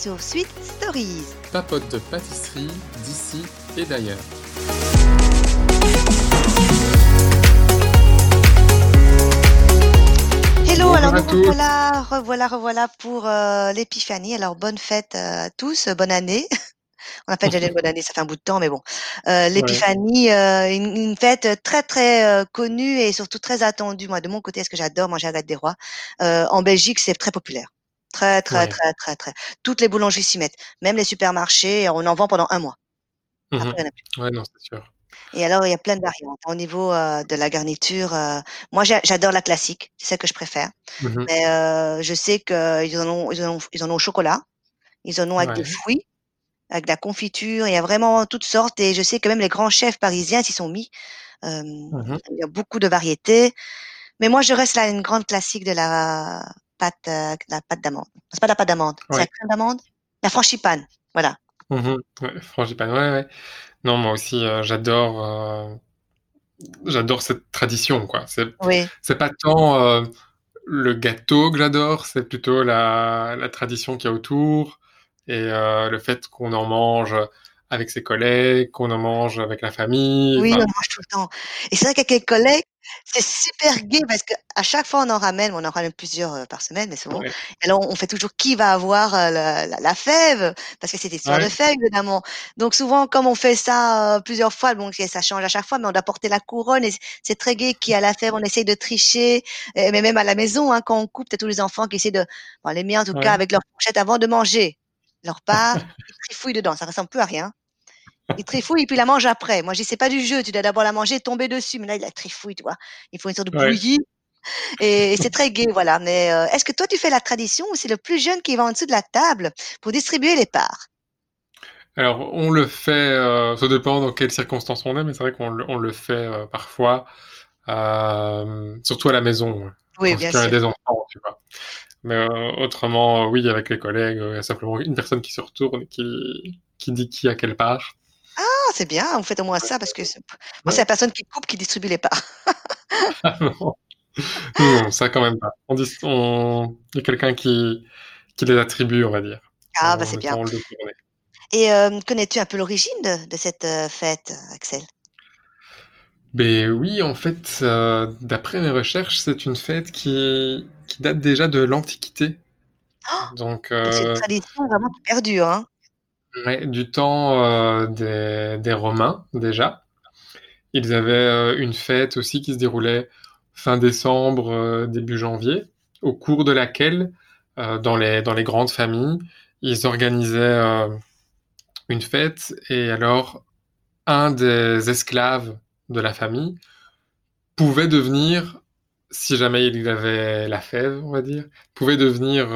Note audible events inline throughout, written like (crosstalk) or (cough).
Sur Sweet Stories. Papote de pâtisserie d'ici et d'ailleurs. Hello, Bonjour alors nous tous. revoilà, revoilà, revoilà pour euh, l'épiphanie. Alors bonne fête euh, à tous, euh, bonne année. (laughs) On a fait déjà une bonne année, ça fait un bout de temps, mais bon. Euh, l'épiphanie, euh, une, une fête très très euh, connue et surtout très attendue. Moi, de mon côté, ce que j'adore manger à la des rois. Euh, en Belgique, c'est très populaire. Très très Ouais. très très très. Toutes les boulangeries s'y mettent, même les supermarchés. On en vend pendant un mois. Après, a plus. Ouais, non, c'est sûr. Et alors, il y a plein de variantes. Au niveau euh, de la garniture, euh, moi j'a- j'adore la classique, c'est celle que je préfère. Mhm. Mais euh, je sais qu'ils en ont, ils en ont, ils en ont au chocolat, ils en ont avec des fruits, avec de la confiture. Il y a vraiment toutes sortes. Et je sais que même les grands chefs parisiens s'y sont mis. Mhm. il y a beaucoup de variétés. Mais moi, je reste là une grande classique de la pâte, euh, la pâte d'amande. C'est pas la pâte d'amande, c'est la crème d'amande, la frangipane. Voilà. Mhm. Ouais, frangipane, ouais, ouais. Non, moi aussi, euh, j'adore, euh, j'adore cette tradition, quoi. C'est, Oui. c'est pas tant euh, le gâteau que j'adore, c'est plutôt la, la tradition qu'il y a autour et le fait qu'on en mange avec ses collègues, qu'on en mange avec la famille. Oui, on Enfin, en mange tout le temps. Et c'est vrai qu'avec les collègues, c'est super gai parce qu'à chaque fois, on en ramène, on en ramène plusieurs euh, par semaine, mais c'est bon. ouais, Et alors, on fait toujours qui va avoir euh, la, la, la fève, parce que c'est histoire de ouais, fève, évidemment. Donc, souvent, comme on fait ça euh, plusieurs fois, bon, ça change à chaque fois, mais on doit porter la couronne et c'est très gai qui a la fève, on essaye de tricher, et, mais même à la maison, hein, quand on coupe, t'as tous les enfants qui essaient de, bon, les miens en tout cas, avec leur fourchette avant de manger leur part, (laughs) ils trifouillent dedans, ça ressemble plus à rien. Il trifouille et puis il la mange après. Moi, je dis, c'est pas du jeu. Tu dois d'abord la manger et tomber dessus. Mais là, il la trifouille, tu vois. Il faut une sorte de Ouais. bouillie. Et, et c'est très gai, voilà. Mais euh, est-ce que toi, tu fais la tradition ou c'est le plus jeune qui va en dessous de la table pour distribuer les parts? Alors, on le fait, euh, ça dépend dans quelles circonstances on est, mais c'est vrai qu'on le, on le fait euh, parfois, surtout à la maison, Oui, bien sûr. des enfants, tu vois. Mais autrement, oui, avec les collègues, il y a simplement une personne qui se retourne et qui, qui dit qui a quelle part. Ah, c'est bien. Vous faites au moins ça parce que c'est- moi, c'est la personne qui coupe qui distribue les parts. (laughs) Ah non, non, ça quand même pas. On dit, on, il y a quelqu'un qui, qui les attribue, on va dire, Ah, bah, c'est bien. Et euh, connais-tu un peu l'origine de, de cette euh, fête, Axel? Ben oui, en fait, euh, d'après mes recherches, c'est une fête qui, qui date déjà de l'Antiquité. Oh, Donc, c'est une tradition vraiment qui perdure, hein? Du temps euh, des, Romains déjà. Ils avaient euh, une fête aussi qui se déroulait fin décembre, euh, début janvier, au cours de laquelle, dans les, dans les grandes familles, ils organisaient une fête et alors un des esclaves de la famille pouvait devenir, si jamais il avait la fève, on va dire, pouvait devenir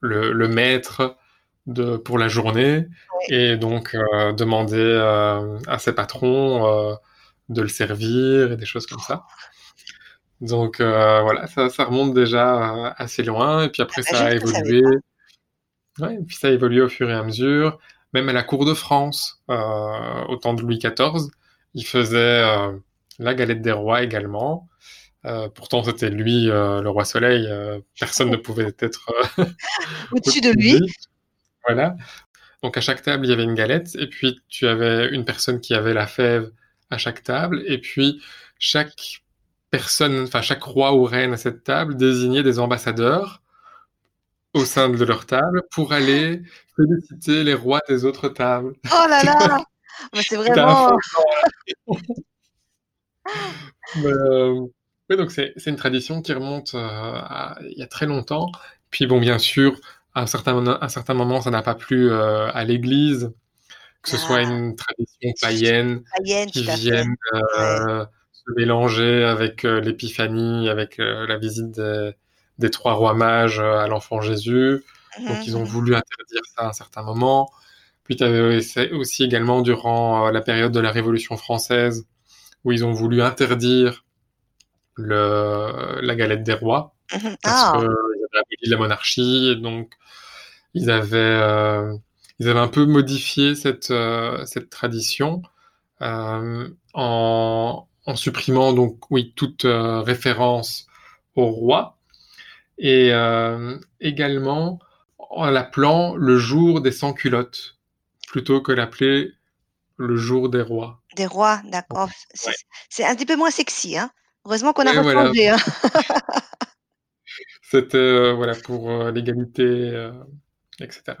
le, le maître de, pour la journée et donc euh, demander euh, à ses patrons euh, de le servir et des choses comme ça. Donc voilà, ça, ça remonte déjà assez loin et puis après Ah, ça a évolué. Ouais, et puis ça a évolué au fur et à mesure. Même à la cour de France, au temps de Louis XIV, il faisait la galette des rois également. Euh, pourtant, c'était lui, euh, le roi Soleil. euh, personne ne pouvait être (laughs) Au-dessus (laughs) de lui. Voilà. Donc à chaque table, il y avait une galette, et puis tu avais une personne qui avait la fève à chaque table, et puis chaque personne, enfin chaque roi ou reine à cette table désignait des ambassadeurs au sein de leur table pour aller féliciter les rois des autres tables. oh là là! (laughs) C'est vraiment. (laughs) Mais, euh, oui, donc c'est c'est une tradition qui remonte euh, à il y a très longtemps. Puis bon, bien sûr, à un certain, à un certain moment, ça n'a pas plu euh, à l'Église, que ce soit Ah, une tradition païenne païenne, qui vienne Ouais. euh, se mélanger avec euh, l'épiphanie, avec la visite des, des trois rois mages à l'enfant Jésus. Donc Mhm, ils ont mhm. voulu interdire ça à un certain moment. Puis tu avais aussi également durant la période de la Révolution française où ils ont voulu interdire le, la galette des rois parce Ah, que ils avaient aboli la monarchie et donc ils avaient euh, ils avaient un peu modifié cette euh, cette tradition euh, en en supprimant donc oui toute référence au roi et euh, également en l'appelant le jour des sans-culottes, plutôt que l'appeler le jour des rois. Des rois, d'accord. C'est un petit peu moins sexy, hein. Heureusement qu'on a rechangé. Hein. (laughs) C'était euh, voilà pour euh, l'égalité, euh, etc.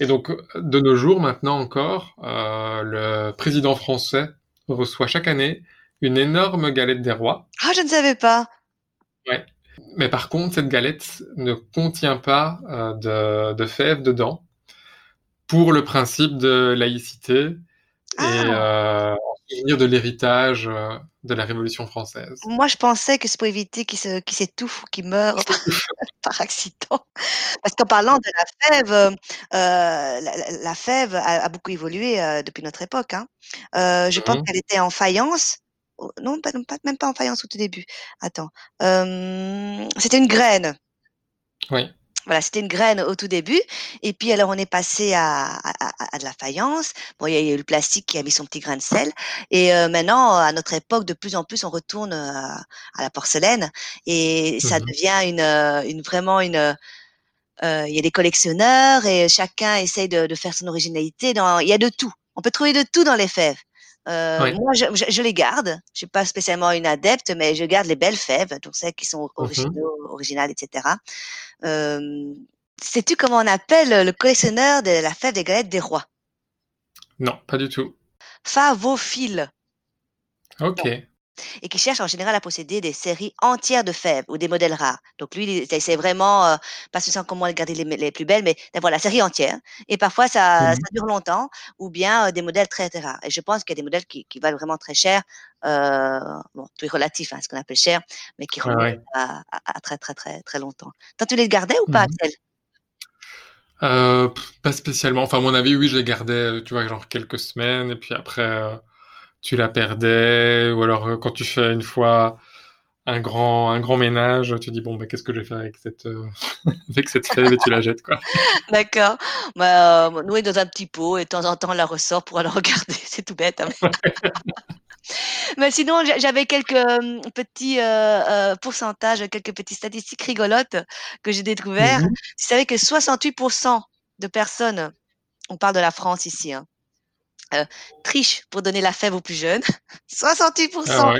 Et donc de nos jours maintenant encore, le président français reçoit chaque année une énorme galette des rois. Ah, je ne savais pas. Ouais. Mais par contre, cette galette ne contient pas de, de fèves dedans pour le principe de laïcité et ah. euh, de l'héritage euh, de la Révolution française. Moi, je pensais que c'est pour éviter qu'il s'étouffe ou qu'il meure (laughs) (laughs) par accident. Parce qu'en parlant de la fève, euh, la, fève a, beaucoup évolué euh, depuis notre époque. Hein. je pense mmh qu'elle était en faïence. Oh, non, pas, même pas en faïence au tout début. Attends. C'était une graine. Oui. Voilà, c'était une graine au tout début. Et puis, alors, on est passé à, à, de la faïence. Bon, il y a eu le plastique qui a mis son petit grain de sel. Et euh, maintenant, à notre époque, de plus en plus, on retourne euh, à, la porcelaine. Et ça mmh devient une, euh, une vraiment une... il y a des collectionneurs et chacun essaye de, de faire son originalité. Dans, il y a de tout. On peut trouver de tout dans les fèves. Euh, Moi, je, je, les garde. Je suis pas spécialement une adepte, mais je garde les belles fèves, donc celles qui sont mmh originales, etc. Euh, Sais-tu comment on appelle le collectionneur de la fève des galettes des rois? Non, pas du tout. Favophile. Ok et qui cherche en général à posséder des séries entières de fèves ou des modèles rares. Donc lui, il essaie vraiment, euh, pas seulement comment garder les, les, plus belles, mais d'avoir la série entière. Et parfois, ça, mmh ça dure longtemps, ou bien euh, des modèles très, très rares. Et je pense qu'il y a des modèles qui, qui valent vraiment très cher. Euh, bon, tout est relatif, hein, ce qu'on appelle cher, mais qui remontent à, à, très, très, très, très longtemps. Toi, tu les gardais ou pas, mmh Axel? Euh, Pas spécialement. Enfin, à mon avis, oui, je les gardais, tu vois, genre quelques semaines, et puis après tu la perdais, ou alors euh, quand tu fais une fois un grand, un grand ménage, tu dis bon, bah, qu'est-ce que je vais faire avec cette, euh, (laughs) avec cette fève et tu la jettes, quoi. (laughs) D'accord. Bah, euh, nous, est dans un petit pot et de temps en temps, on la ressort pour aller (laughs) regarder. C'est tout bête. Hein. Mais sinon, j'avais quelques petits pourcentages, quelques petites statistiques rigolotes que j'ai découvertes. Mmh tu savais que 68% de personnes, on parle de la France ici, hein, euh, triche pour donner la fève aux plus jeunes, (laughs) 68% ah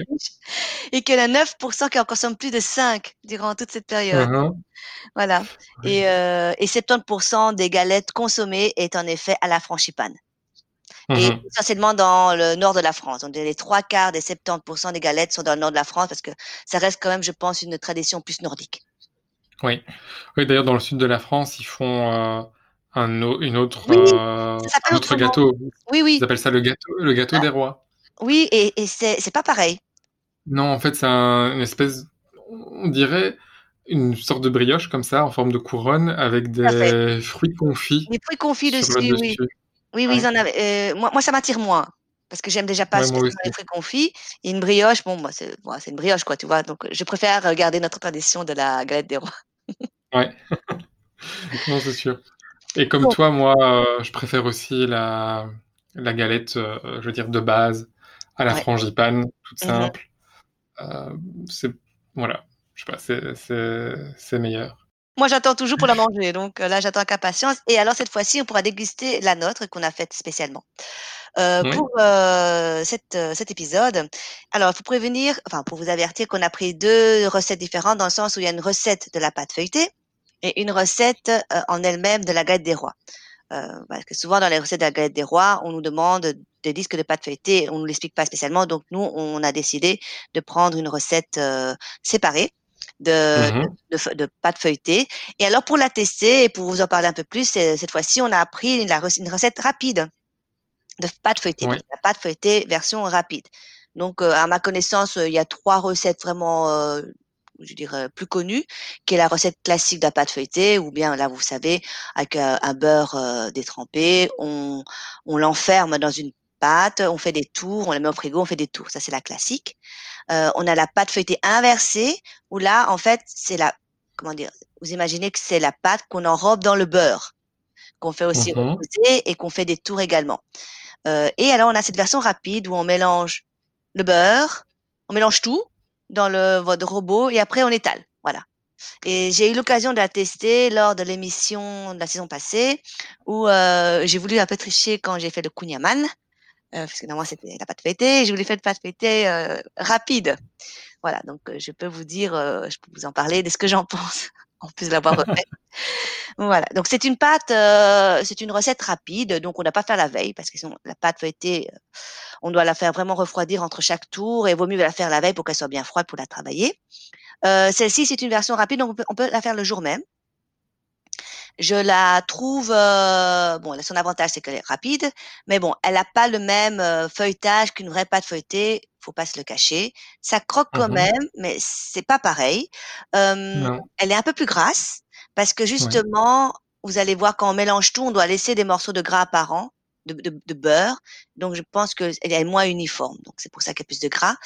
et qu'il y en a 9% qui en consomment plus de 5 durant toute cette période. Uh-huh. Voilà. Et, euh, et 70% des galettes consommées est en effet à la frangipane. Et uh-huh. essentiellement dans le nord de la France. Donc les trois quarts des 70% des galettes sont dans le nord de la France parce que ça reste quand même, je pense, une tradition plus nordique. Oui, oui d'ailleurs dans le sud de la France, ils font euh, un, une autre, euh, un autre gâteau. Oui, oui. Ils appellent ça le gâteau, le gâteau ah. des rois. Oui, et, et c'est pas pareil. Non, en fait, c'est un, une espèce, on dirait une sorte de brioche comme ça, en forme de couronne, avec des fruits confits. Des fruits confits dessus, oui. Oui, oui, ils en avaient, euh, moi, moi, ça m'attire moins. Parce que j'aime déjà pas les fruits confits. Et une brioche, bon, moi, c'est bon, une brioche, quoi, tu vois. Donc, je préfère garder notre tradition de la galette des rois. ouais. (laughs) non, c'est sûr. Et comme toi, moi, euh, je préfère aussi la, la galette, euh, je veux dire, de base, à la frangipane, toute mmh simple. Euh, c'est, voilà, je sais pas, c'est meilleur. Moi, j'attends toujours pour la manger, donc là, j'attends avec impatience. Et alors, cette fois-ci, on pourra déguster la nôtre qu'on a faite spécialement. Pour cette, cet épisode, alors, il faut prévenir, enfin, pour vous avertir qu'on a pris deux recettes différentes dans le sens où il y a une recette de la pâte feuilletée et une recette euh, en elle-même de la galette des rois. Euh, parce que souvent dans les recettes de la galette des rois, on nous demande des disques de pâte feuilletée, on ne l'explique pas spécialement. Donc nous, on a décidé de prendre une recette euh, séparée de, mmh de, de, pâte feuilletée. Et alors pour la tester et pour vous en parler un peu plus, cette fois-ci, on a appris une, une recette rapide de pâte feuilletée, la pâte feuilletée version rapide. Donc à ma connaissance, il y a trois recettes vraiment je dirais, plus connue, qui est la recette classique de la pâte feuilletée, ou bien là, vous savez, avec euh, un beurre euh, détrempé, on, on l'enferme dans une pâte, on fait des tours, on la met au frigo, on fait des tours. Ça, c'est la classique. Euh, on a la pâte feuilletée inversée, où là, en fait, c'est la, comment dire, vous imaginez que c'est la pâte qu'on enrobe dans le beurre, qu'on fait aussi mmh reposer et qu'on fait des tours également. Euh, et alors, on a cette version rapide où on mélange le beurre, on mélange tout, dans le votre robot et après on étale. Voilà. Et j'ai eu l'occasion de la tester lors de l'émission de la saison passée où euh, j'ai voulu un peu tricher quand j'ai fait le kunyaman. Euh, parce que normalement c'était la pâte feuilletée, je voulais faire une pâte feuilletée euh, rapide. Voilà, donc euh, je peux vous dire, euh, je peux vous en parler de ce que j'en (laughs) pense, en plus de l'avoir refait. (laughs) voilà, donc c'est une pâte, euh, c'est une recette rapide, donc on n'a pas fait la veille parce que sinon, la pâte feuilletée, on doit la faire vraiment refroidir entre chaque tour et vaut mieux la faire la veille pour qu'elle soit bien froide pour la travailler. Celle-ci, c'est une version rapide, donc on peut, on peut la faire le jour même. Je la trouve, euh, bon, son avantage c'est qu'elle est rapide, mais bon, elle n'a pas le même euh, feuilletage qu'une vraie pâte feuilletée. Faut pas se le cacher. Ça croque quand Mmh même, mais c'est pas pareil. Euh, elle est un peu plus grasse parce que Ouais. justement, vous allez voir quand on mélange tout, on doit laisser des morceaux de gras apparents, de, de, de beurre. Donc je pense qu'elle est moins uniforme. Donc c'est pour ça qu'il y a plus de gras.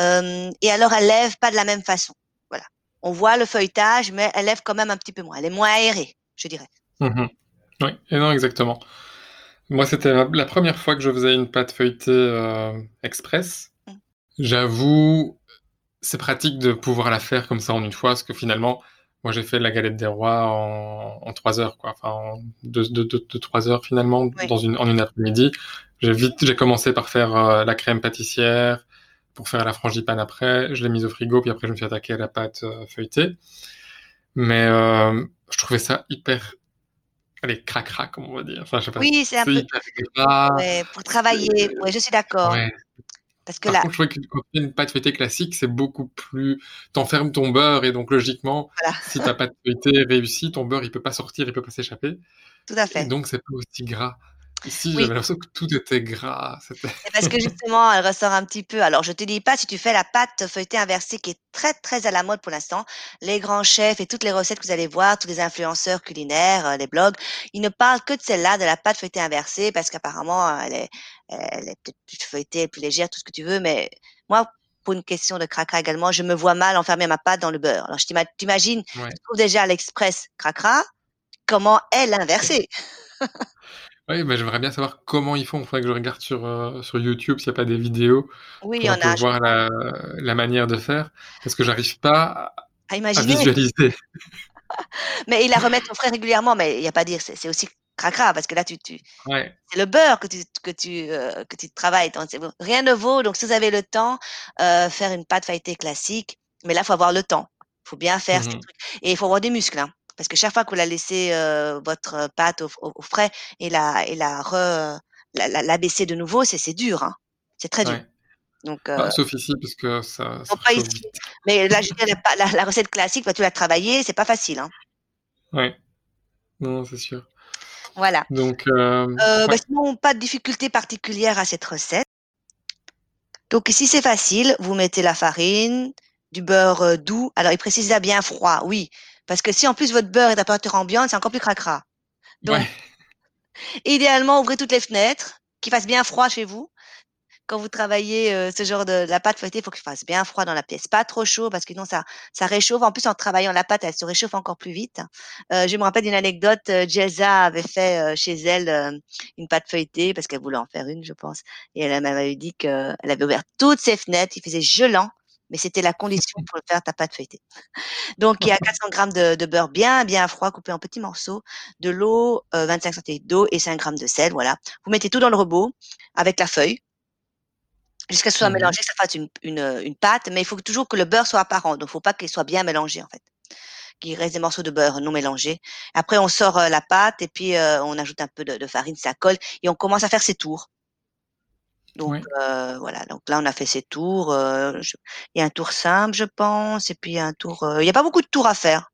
Euh, et alors elle lève pas de la même façon. Voilà. On voit le feuilletage, mais elle lève quand même un petit peu moins. Elle est moins aérée je dirais. Mmh oui, et non, exactement. Moi, c'était la, première fois que je faisais une pâte feuilletée euh, express. Mmh. J'avoue, c'est pratique de pouvoir la faire comme ça en une fois, parce que finalement, moi, j'ai fait la galette des rois en, en trois heures, quoi. Enfin, en deux, deux, deux, deux trois heures finalement, Oui. dans une, en une après-midi. J'ai vite, j'ai commencé par faire euh, la crème pâtissière, pour faire la frangipane après. Je l'ai mise au frigo, puis après, je me suis attaqué à la pâte euh, feuilletée. Mais euh, je trouvais ça hyper allez cracra comme on va dire enfin je sais pas oui c'est un peu hyper gras ouais, pour travailler ouais je suis d'accord ouais. parce que Par là contre, je trouvais que quand tu fais une pâte feuilletée classique, c'est beaucoup plus. T'enfermes ton beurre et donc logiquement, voilà. si ta pâte feuilletée réussit, ton beurre il peut pas sortir, il peut pas s'échapper. Tout à fait. Et donc c'est pas aussi gras. Ici, Oui. j'avais l'impression que tout était gras. C'est parce que justement, elle ressort un petit peu. Alors, je te dis pas si tu fais la pâte feuilletée inversée qui est très très à la mode pour l'instant. Les grands chefs et toutes les recettes que vous allez voir, tous les influenceurs culinaires, euh, les blogs, ils ne parlent que de celle-là, de la pâte feuilletée inversée, parce qu'apparemment, elle est, elle est peut-être plus feuilletée, plus légère, tout ce que tu veux. Mais moi, pour une question de cracra également, je me vois mal enfermer ma pâte dans le beurre. Alors, je t'ima- t'imagine, Ouais. tu trouves déjà à l'express cracra, comment est l'inversée Oui, mais j'aimerais bien savoir comment ils font. Il faudrait que je regarde sur, euh, sur YouTube s'il n'y a pas des vidéos Oui, pour peu a, voir la, la manière de faire. Parce que j'arrive pas à, à à imaginer. visualiser. (laughs) Mais ils la remettent au frais régulièrement, mais il n'y a pas à dire, c'est c'est aussi cracra, parce que là, tu, tu, Ouais. c'est le beurre que tu, que tu, euh, que tu travailles. Donc, rien ne vaut. Donc, si vous avez le temps, euh, faire une pâte feuilletée classique. Mais là, il faut avoir le temps. Il faut bien faire ces Mhm. trucs. Et il faut avoir des muscles. Hein, parce que chaque fois que vous la laissez euh, votre pâte au, au- au frais et la, et la, re, la, la, la baisser de nouveau, c'est c'est dur. Hein. C'est très dur. Ouais. Donc, euh, Bah, sauf ici, parce que ça, ça pas ici. Mais là, je la, la, recette classique, bah, tu l'as travaillée, c'est pas facile. Hein. Ouais. Non, c'est sûr. Voilà. Donc, euh, bah, sinon, pas de difficulté particulière à cette recette. Donc ici, c'est facile. Vous mettez la farine, du beurre doux. Alors, il précise bien froid, oui. Parce que si en plus votre beurre est à température ambiante, c'est encore plus cracra. Donc, Ouais. (laughs) idéalement, ouvrez toutes les fenêtres, qu'il fasse bien froid chez vous. Quand vous travaillez euh, ce genre de la pâte feuilletée, il faut qu'il fasse bien froid dans la pièce. Pas trop chaud parce que sinon ça, ça réchauffe. En plus, en travaillant la pâte, elle se réchauffe encore plus vite. Euh, je me rappelle d'une anecdote. euh, Jeza avait fait euh, chez elle euh, une pâte feuilletée parce qu'elle voulait en faire une, je pense. Et elle m'avait dit qu'elle avait ouvert toutes ses fenêtres. Il faisait gelant, mais c'était la condition (laughs) pour faire ta pâte feuilletée. Donc, il y a (laughs) 400 grammes de, de beurre bien, bien froid, coupé en petits morceaux, de l'eau, euh, 25 centilitres d'eau et 5 grammes de sel. Voilà. Vous mettez tout dans le robot avec la feuille jusqu'à ce que ce soit Mhm. mélangé, que ça fasse une, une, une pâte, mais il faut toujours que le beurre soit apparent. Donc, il faut pas qu'il soit bien mélangé, en fait. Qu'il reste des morceaux de beurre non mélangés. Après, on sort euh, la pâte et puis euh, on ajoute un peu de, de farine, ça colle et on commence à faire ses tours. Donc, euh, voilà. Donc là, on a fait ses tours. euh, je- Il y a un tour simple, je pense, et puis un tour. euh, Il n'y a pas beaucoup de tours à faire.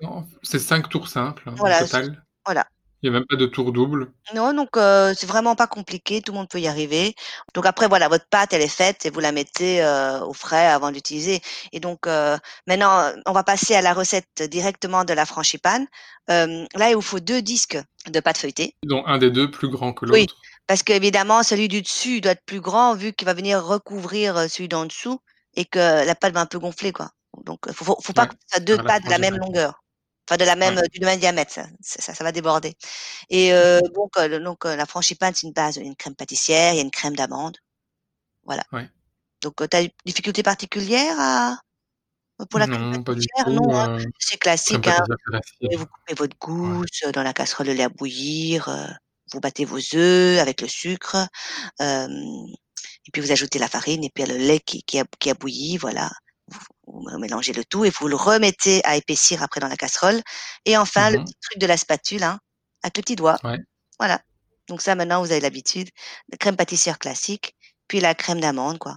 Non, c'est cinq tours simples hein, Voilà, au total. voilà. Il n'y a même pas de tour double. Non, donc euh, c'est vraiment pas compliqué, tout le monde peut y arriver. Donc après, voilà, votre pâte, elle est faite et vous la mettez euh, au frais avant d'utiliser. Et donc euh, maintenant, on va passer à la recette directement de la frangipane. Euh, là, il vous faut deux disques de pâte feuilletée. dont un des deux plus grand que Oui. l'autre. Parce qu'évidemment, celui du dessus doit être plus grand vu qu'il va venir recouvrir euh, celui d'en dessous et que la pâte va un peu gonfler, quoi. Donc, il faut, faut, faut pas Ouais, que ce soit deux pâtes de la même longueur. Enfin, de la même, Ouais. euh, du même diamètre, ça, ça, ça va déborder. Et euh, donc, euh, donc la frangipane, c'est une base, une crème pâtissière, il y a une crème d'amande. Voilà. Ouais. Donc, tu as une difficulté particulière à, Pour la crème Non, pas du pâtissière, non, hein, c'est classique, hein. classique. vous coupez votre Ouais. gousse, dans la casserole, le lait à bouillir, vous battez vos œufs avec le sucre, et puis vous ajoutez la farine et puis le lait qui qui a qui a bouilli, voilà. Vous vous mélangez le tout et vous le remettez à épaissir après dans la casserole et enfin le mh. petit truc de la spatule, hein, avec le petit doigt. Ouais. Voilà. Donc ça maintenant vous avez l'habitude. La crème pâtissière classique, puis la crème d'amande, quoi.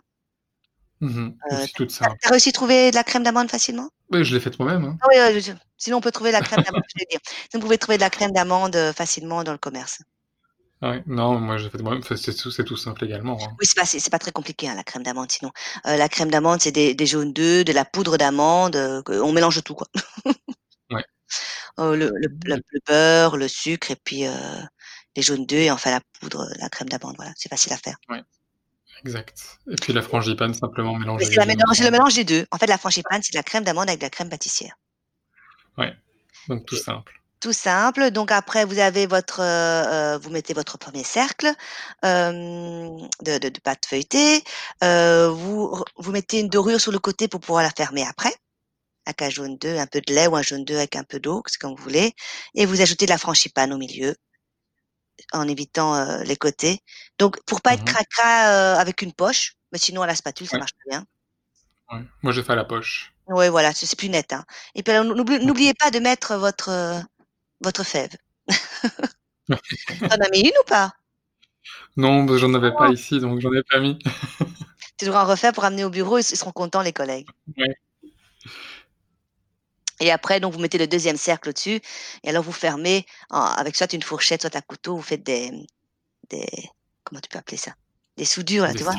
Mmh mh. Heu, Aussi toute tu as simple. tu as réussi à trouver de la crème d'amande facilement? Beh, je l'ai faite moi-même, hein. Ah oui, je sinon on peut trouver la crème d'amande, (laughs) je dire. Vous pouvez trouver de la crème d'amande, heu, facilement dans le commerce. Ouais, non, moi j'ai fait moi-même, enfin c'est tout c'est tout simple également, hein. Oui, c'est pas c'est c'est pas très compliqué, hein, la crème d'amande sinon. Heu, la crème d'amande, c'est des des jaunes d'œufs, de la poudre d'amande, que on mélange tout, quoi. Ouais. Heu, (laughs) le le le le beurre, le sucre et puis, les jaunes d'œufs et enfin la poudre, la crème d'amande, voilà, c'est facile à faire. Ouais, exact et puis la frangipane simplement Oui, mélanger c'est les la 2 mélange c'est le ensemble. mélange des 2. En fait, la frangipane, c'est de la crème d'amande avec de la crème pâtissière. Ouais, donc tout Et simple. Tout simple, donc après vous avez votre, heu, vous mettez votre 1er cercle, hem, de de de pâte feuilletée, heu, vous vous mettez une dorure sur le côté pour pouvoir la fermer après, avec un jaune d'œuf, un peu de lait ou un jaune d'œuf avec un peu d'eau, c'est comme vous voulez et vous ajoutez de la frangipane au milieu en évitant, heu, les côtés. Donc pour pas être Mmh mh. cracra, heu, avec une poche, mais sinon à la spatule ça marche très bien. Ouais, moi j'ai fait à la poche. Ouais, voilà, c'est plus net, hein et puis n'oubliez pas de mettre votre, heu, votre fève. (laughs) Tu en as mis une ou pas? Non, bah, j'en avais pas Oh! ici, donc j'en ai pas mis. (laughs) Tu devras en refaire pour ramener au bureau, ils seront contents les collègues. Ouais. Et après donc vous mettez le 2e cercle au-dessus et alors vous fermez en avec soit une fourchette, soit un couteau, vous faites des, des comment tu peux appeler ça? Des soudures là, Des tu vois?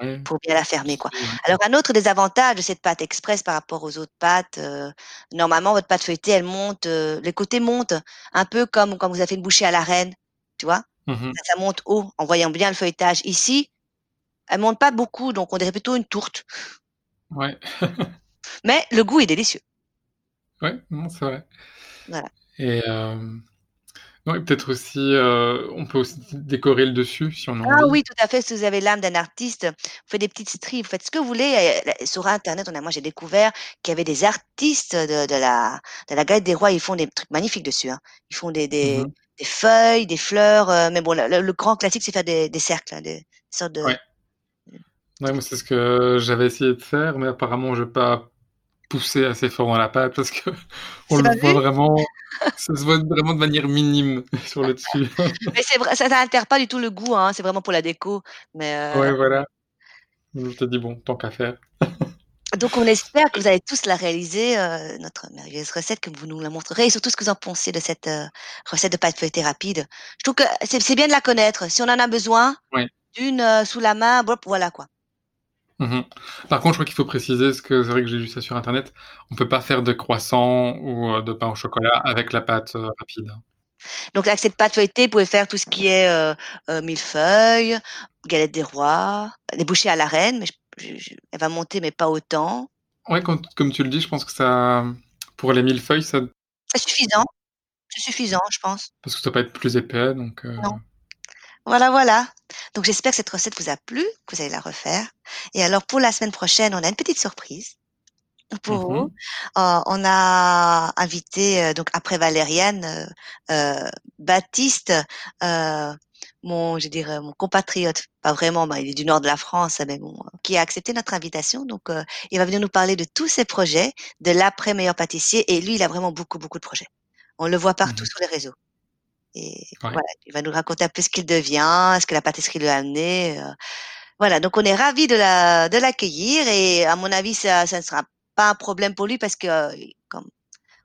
Ouais. pour bien la fermer, quoi. Alors un autre désavantage de cette pâte express par rapport aux autres pâtes, heu, normalement votre pâte feuilletée elle monte, heu, les côtés montent un peu comme quand vous avez fait une bouchée à la reine, tu vois? Mmh mh. Ça ça monte haut en voyant bien le feuilletage. Ici, elle monte pas beaucoup donc on dirait plutôt une tourte. Ouais. (laughs) Mais le goût est délicieux. Ouais, non, c'est vrai Voilà. et hem, ouais, peut-être aussi, heu, on peut aussi décorer le dessus si on a Ah envie. oui, tout à fait, si vous avez l'âme d'un artiste, vous faites des petites stries, vous faites ce que vous voulez et sur internet, on a moi j'ai découvert qu'il y avait des artistes de de la de la galette des rois, ils font des trucs magnifiques dessus, hein. Ils font des Mmh des mh. des feuilles, des fleurs, heu, mais bon le grand classique, c'est faire des des cercles, hein, des sortes de Ouais. Ouais, moi c'est ce que j'avais essayé de faire, mais apparemment j'ai pas poussé assez fort dans la pâte parce qu'on (laughs) C'est le voit vraiment (laughs) ça se voit vraiment de manière minime (laughs) sur le dessus. Mais c'est ça n'altère pas du tout le goût, hein, c'est vraiment pour la déco, mais heu Ouais, voilà. Je m'étais dit: «Bon, tant qu'à faire». Donc on espère que vous allez tous la réaliser, heu, notre merveilleuse recette, que vous nous la montrerez et surtout ce que vous en pensez de cette, heu, recette de pâte feuilletée rapide. Je trouve que c'est bien de la connaître. Si on en a besoin Ouais. d'une, sous la main, voilà quoi. Mmh mh. Par contre, je crois qu'il faut préciser, parce que c'est vrai que j'ai vu ça sur internet, on peut pas faire de croissant ou, heu, de pain au chocolat avec la pâte, heu, rapide. Donc avec cette pâte feuilletée, vous pouvez faire tout ce qui est, heu heu, millefeuille, galette des rois, les bouchées à la reine, mais j je je elle va monter mais pas autant. Quand comme tu le dis, je pense que ça pour les millefeuilles, ça C'est suffisant, c'est suffisant, je pense. parce que ça doit pas être plus épais donc heu Non. Voilà, voilà. Donc j'espère que cette recette vous a plu, que vous allez la refaire et alors pour la semaine prochaine, on a une petite surprise pour vous. mh. Heu, on a invité, heu, donc après Valériane, heu, Baptiste, mon je dire, mon compatriote, pas vraiment, bah, il est du nord de la France, mais bon, qui a accepté notre invitation donc il va venir nous parler de tous ses projets, de l'après meilleur pâtissier et lui, il a vraiment beaucoup, beaucoup de projets. On le voit partout mh. sur les réseaux et Ouais. voilà, il va nous raconter un peu ce qu'il devient, ce que la pâtisserie lui a amené, heu, voilà, donc on est ravis de la de l'accueillir et à mon avis, ça ça ne sera pas un problème pour lui parce que, heu, comme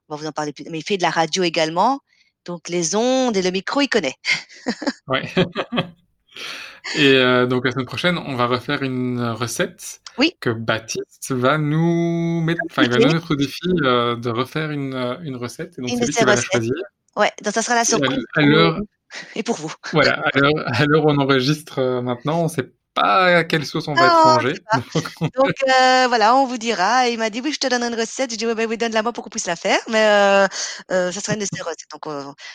on va vous en parler plus mais il fait de la radio également, donc les ondes et le micro, il connaît. Ouais (laughs) et heu, donc la semaine prochaine, on va refaire une recette Oui. que Baptiste va nous mettre enfin, il va nous mettre au défi, de refaire une, recette et donc c'est lui qui va la choisir Ouais, donc ça sera la surprise à l'heure (laughs) et pour vous. voilà, à l'heure où on enregistre, heu, maintenant, on sait pas à quelle sauce on va être mangé. (laughs) Donc euh, voilà, on vous dira. il m'a dit oui, je te donne une recette. Je dis oui, ben, oui donne-la moi pour qu'on puisse la faire. Mais euh, euh, ça sera une de ses recettes. Donc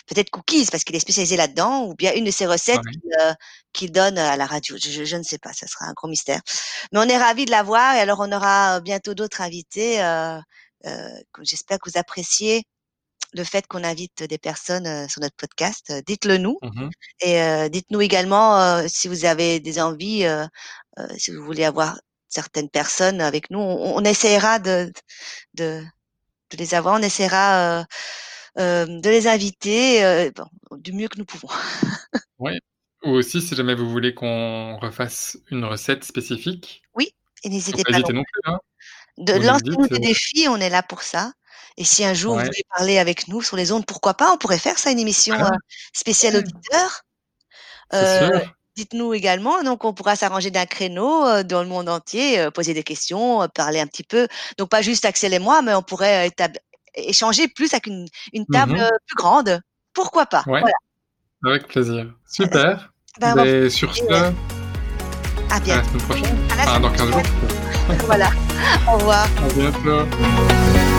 peut-être cookies parce qu'il est spécialisé là-dedans, ou bien une de ses recettes qu'il donne à la radio. Je, ne sais pas, ça sera un gros mystère. Mais on est ravis de la voir et alors on aura bientôt d'autres invités. J'espère que vous appréciez le fait qu'on invite des personnes sur notre podcast. Dites-le nous. Mmh et dites-nous également si vous avez des envies, si vous voulez avoir certaines personnes avec nous. On, essaiera de, de, de, les avoir. On essaiera de les inviter du mieux que nous pouvons. oui. Ou aussi, si jamais vous voulez qu'on refasse une recette spécifique. Oui, et n'hésitez pas. Non plus, hein. De lancer des défis, on est là pour ça. Et si un jour vous voulez parler avec nous sur les ondes, pourquoi pas? On pourrait faire ça, une émission euh, spéciale auditeur. Euh, dites-nous également, donc on pourra s'arranger d'un créneau euh, dans le monde entier, poser des questions, parler un petit peu. Donc pas juste Axel et moi, mais on pourrait échanger plus avec une, table mmh plus grande. Pourquoi pas? Voilà. Avec plaisir. Super. (laughs) Ben, Et sur ce, à, bientôt. la semaine prochaine. À dans 15 jours. (laughs) voilà. Au revoir. À bientôt.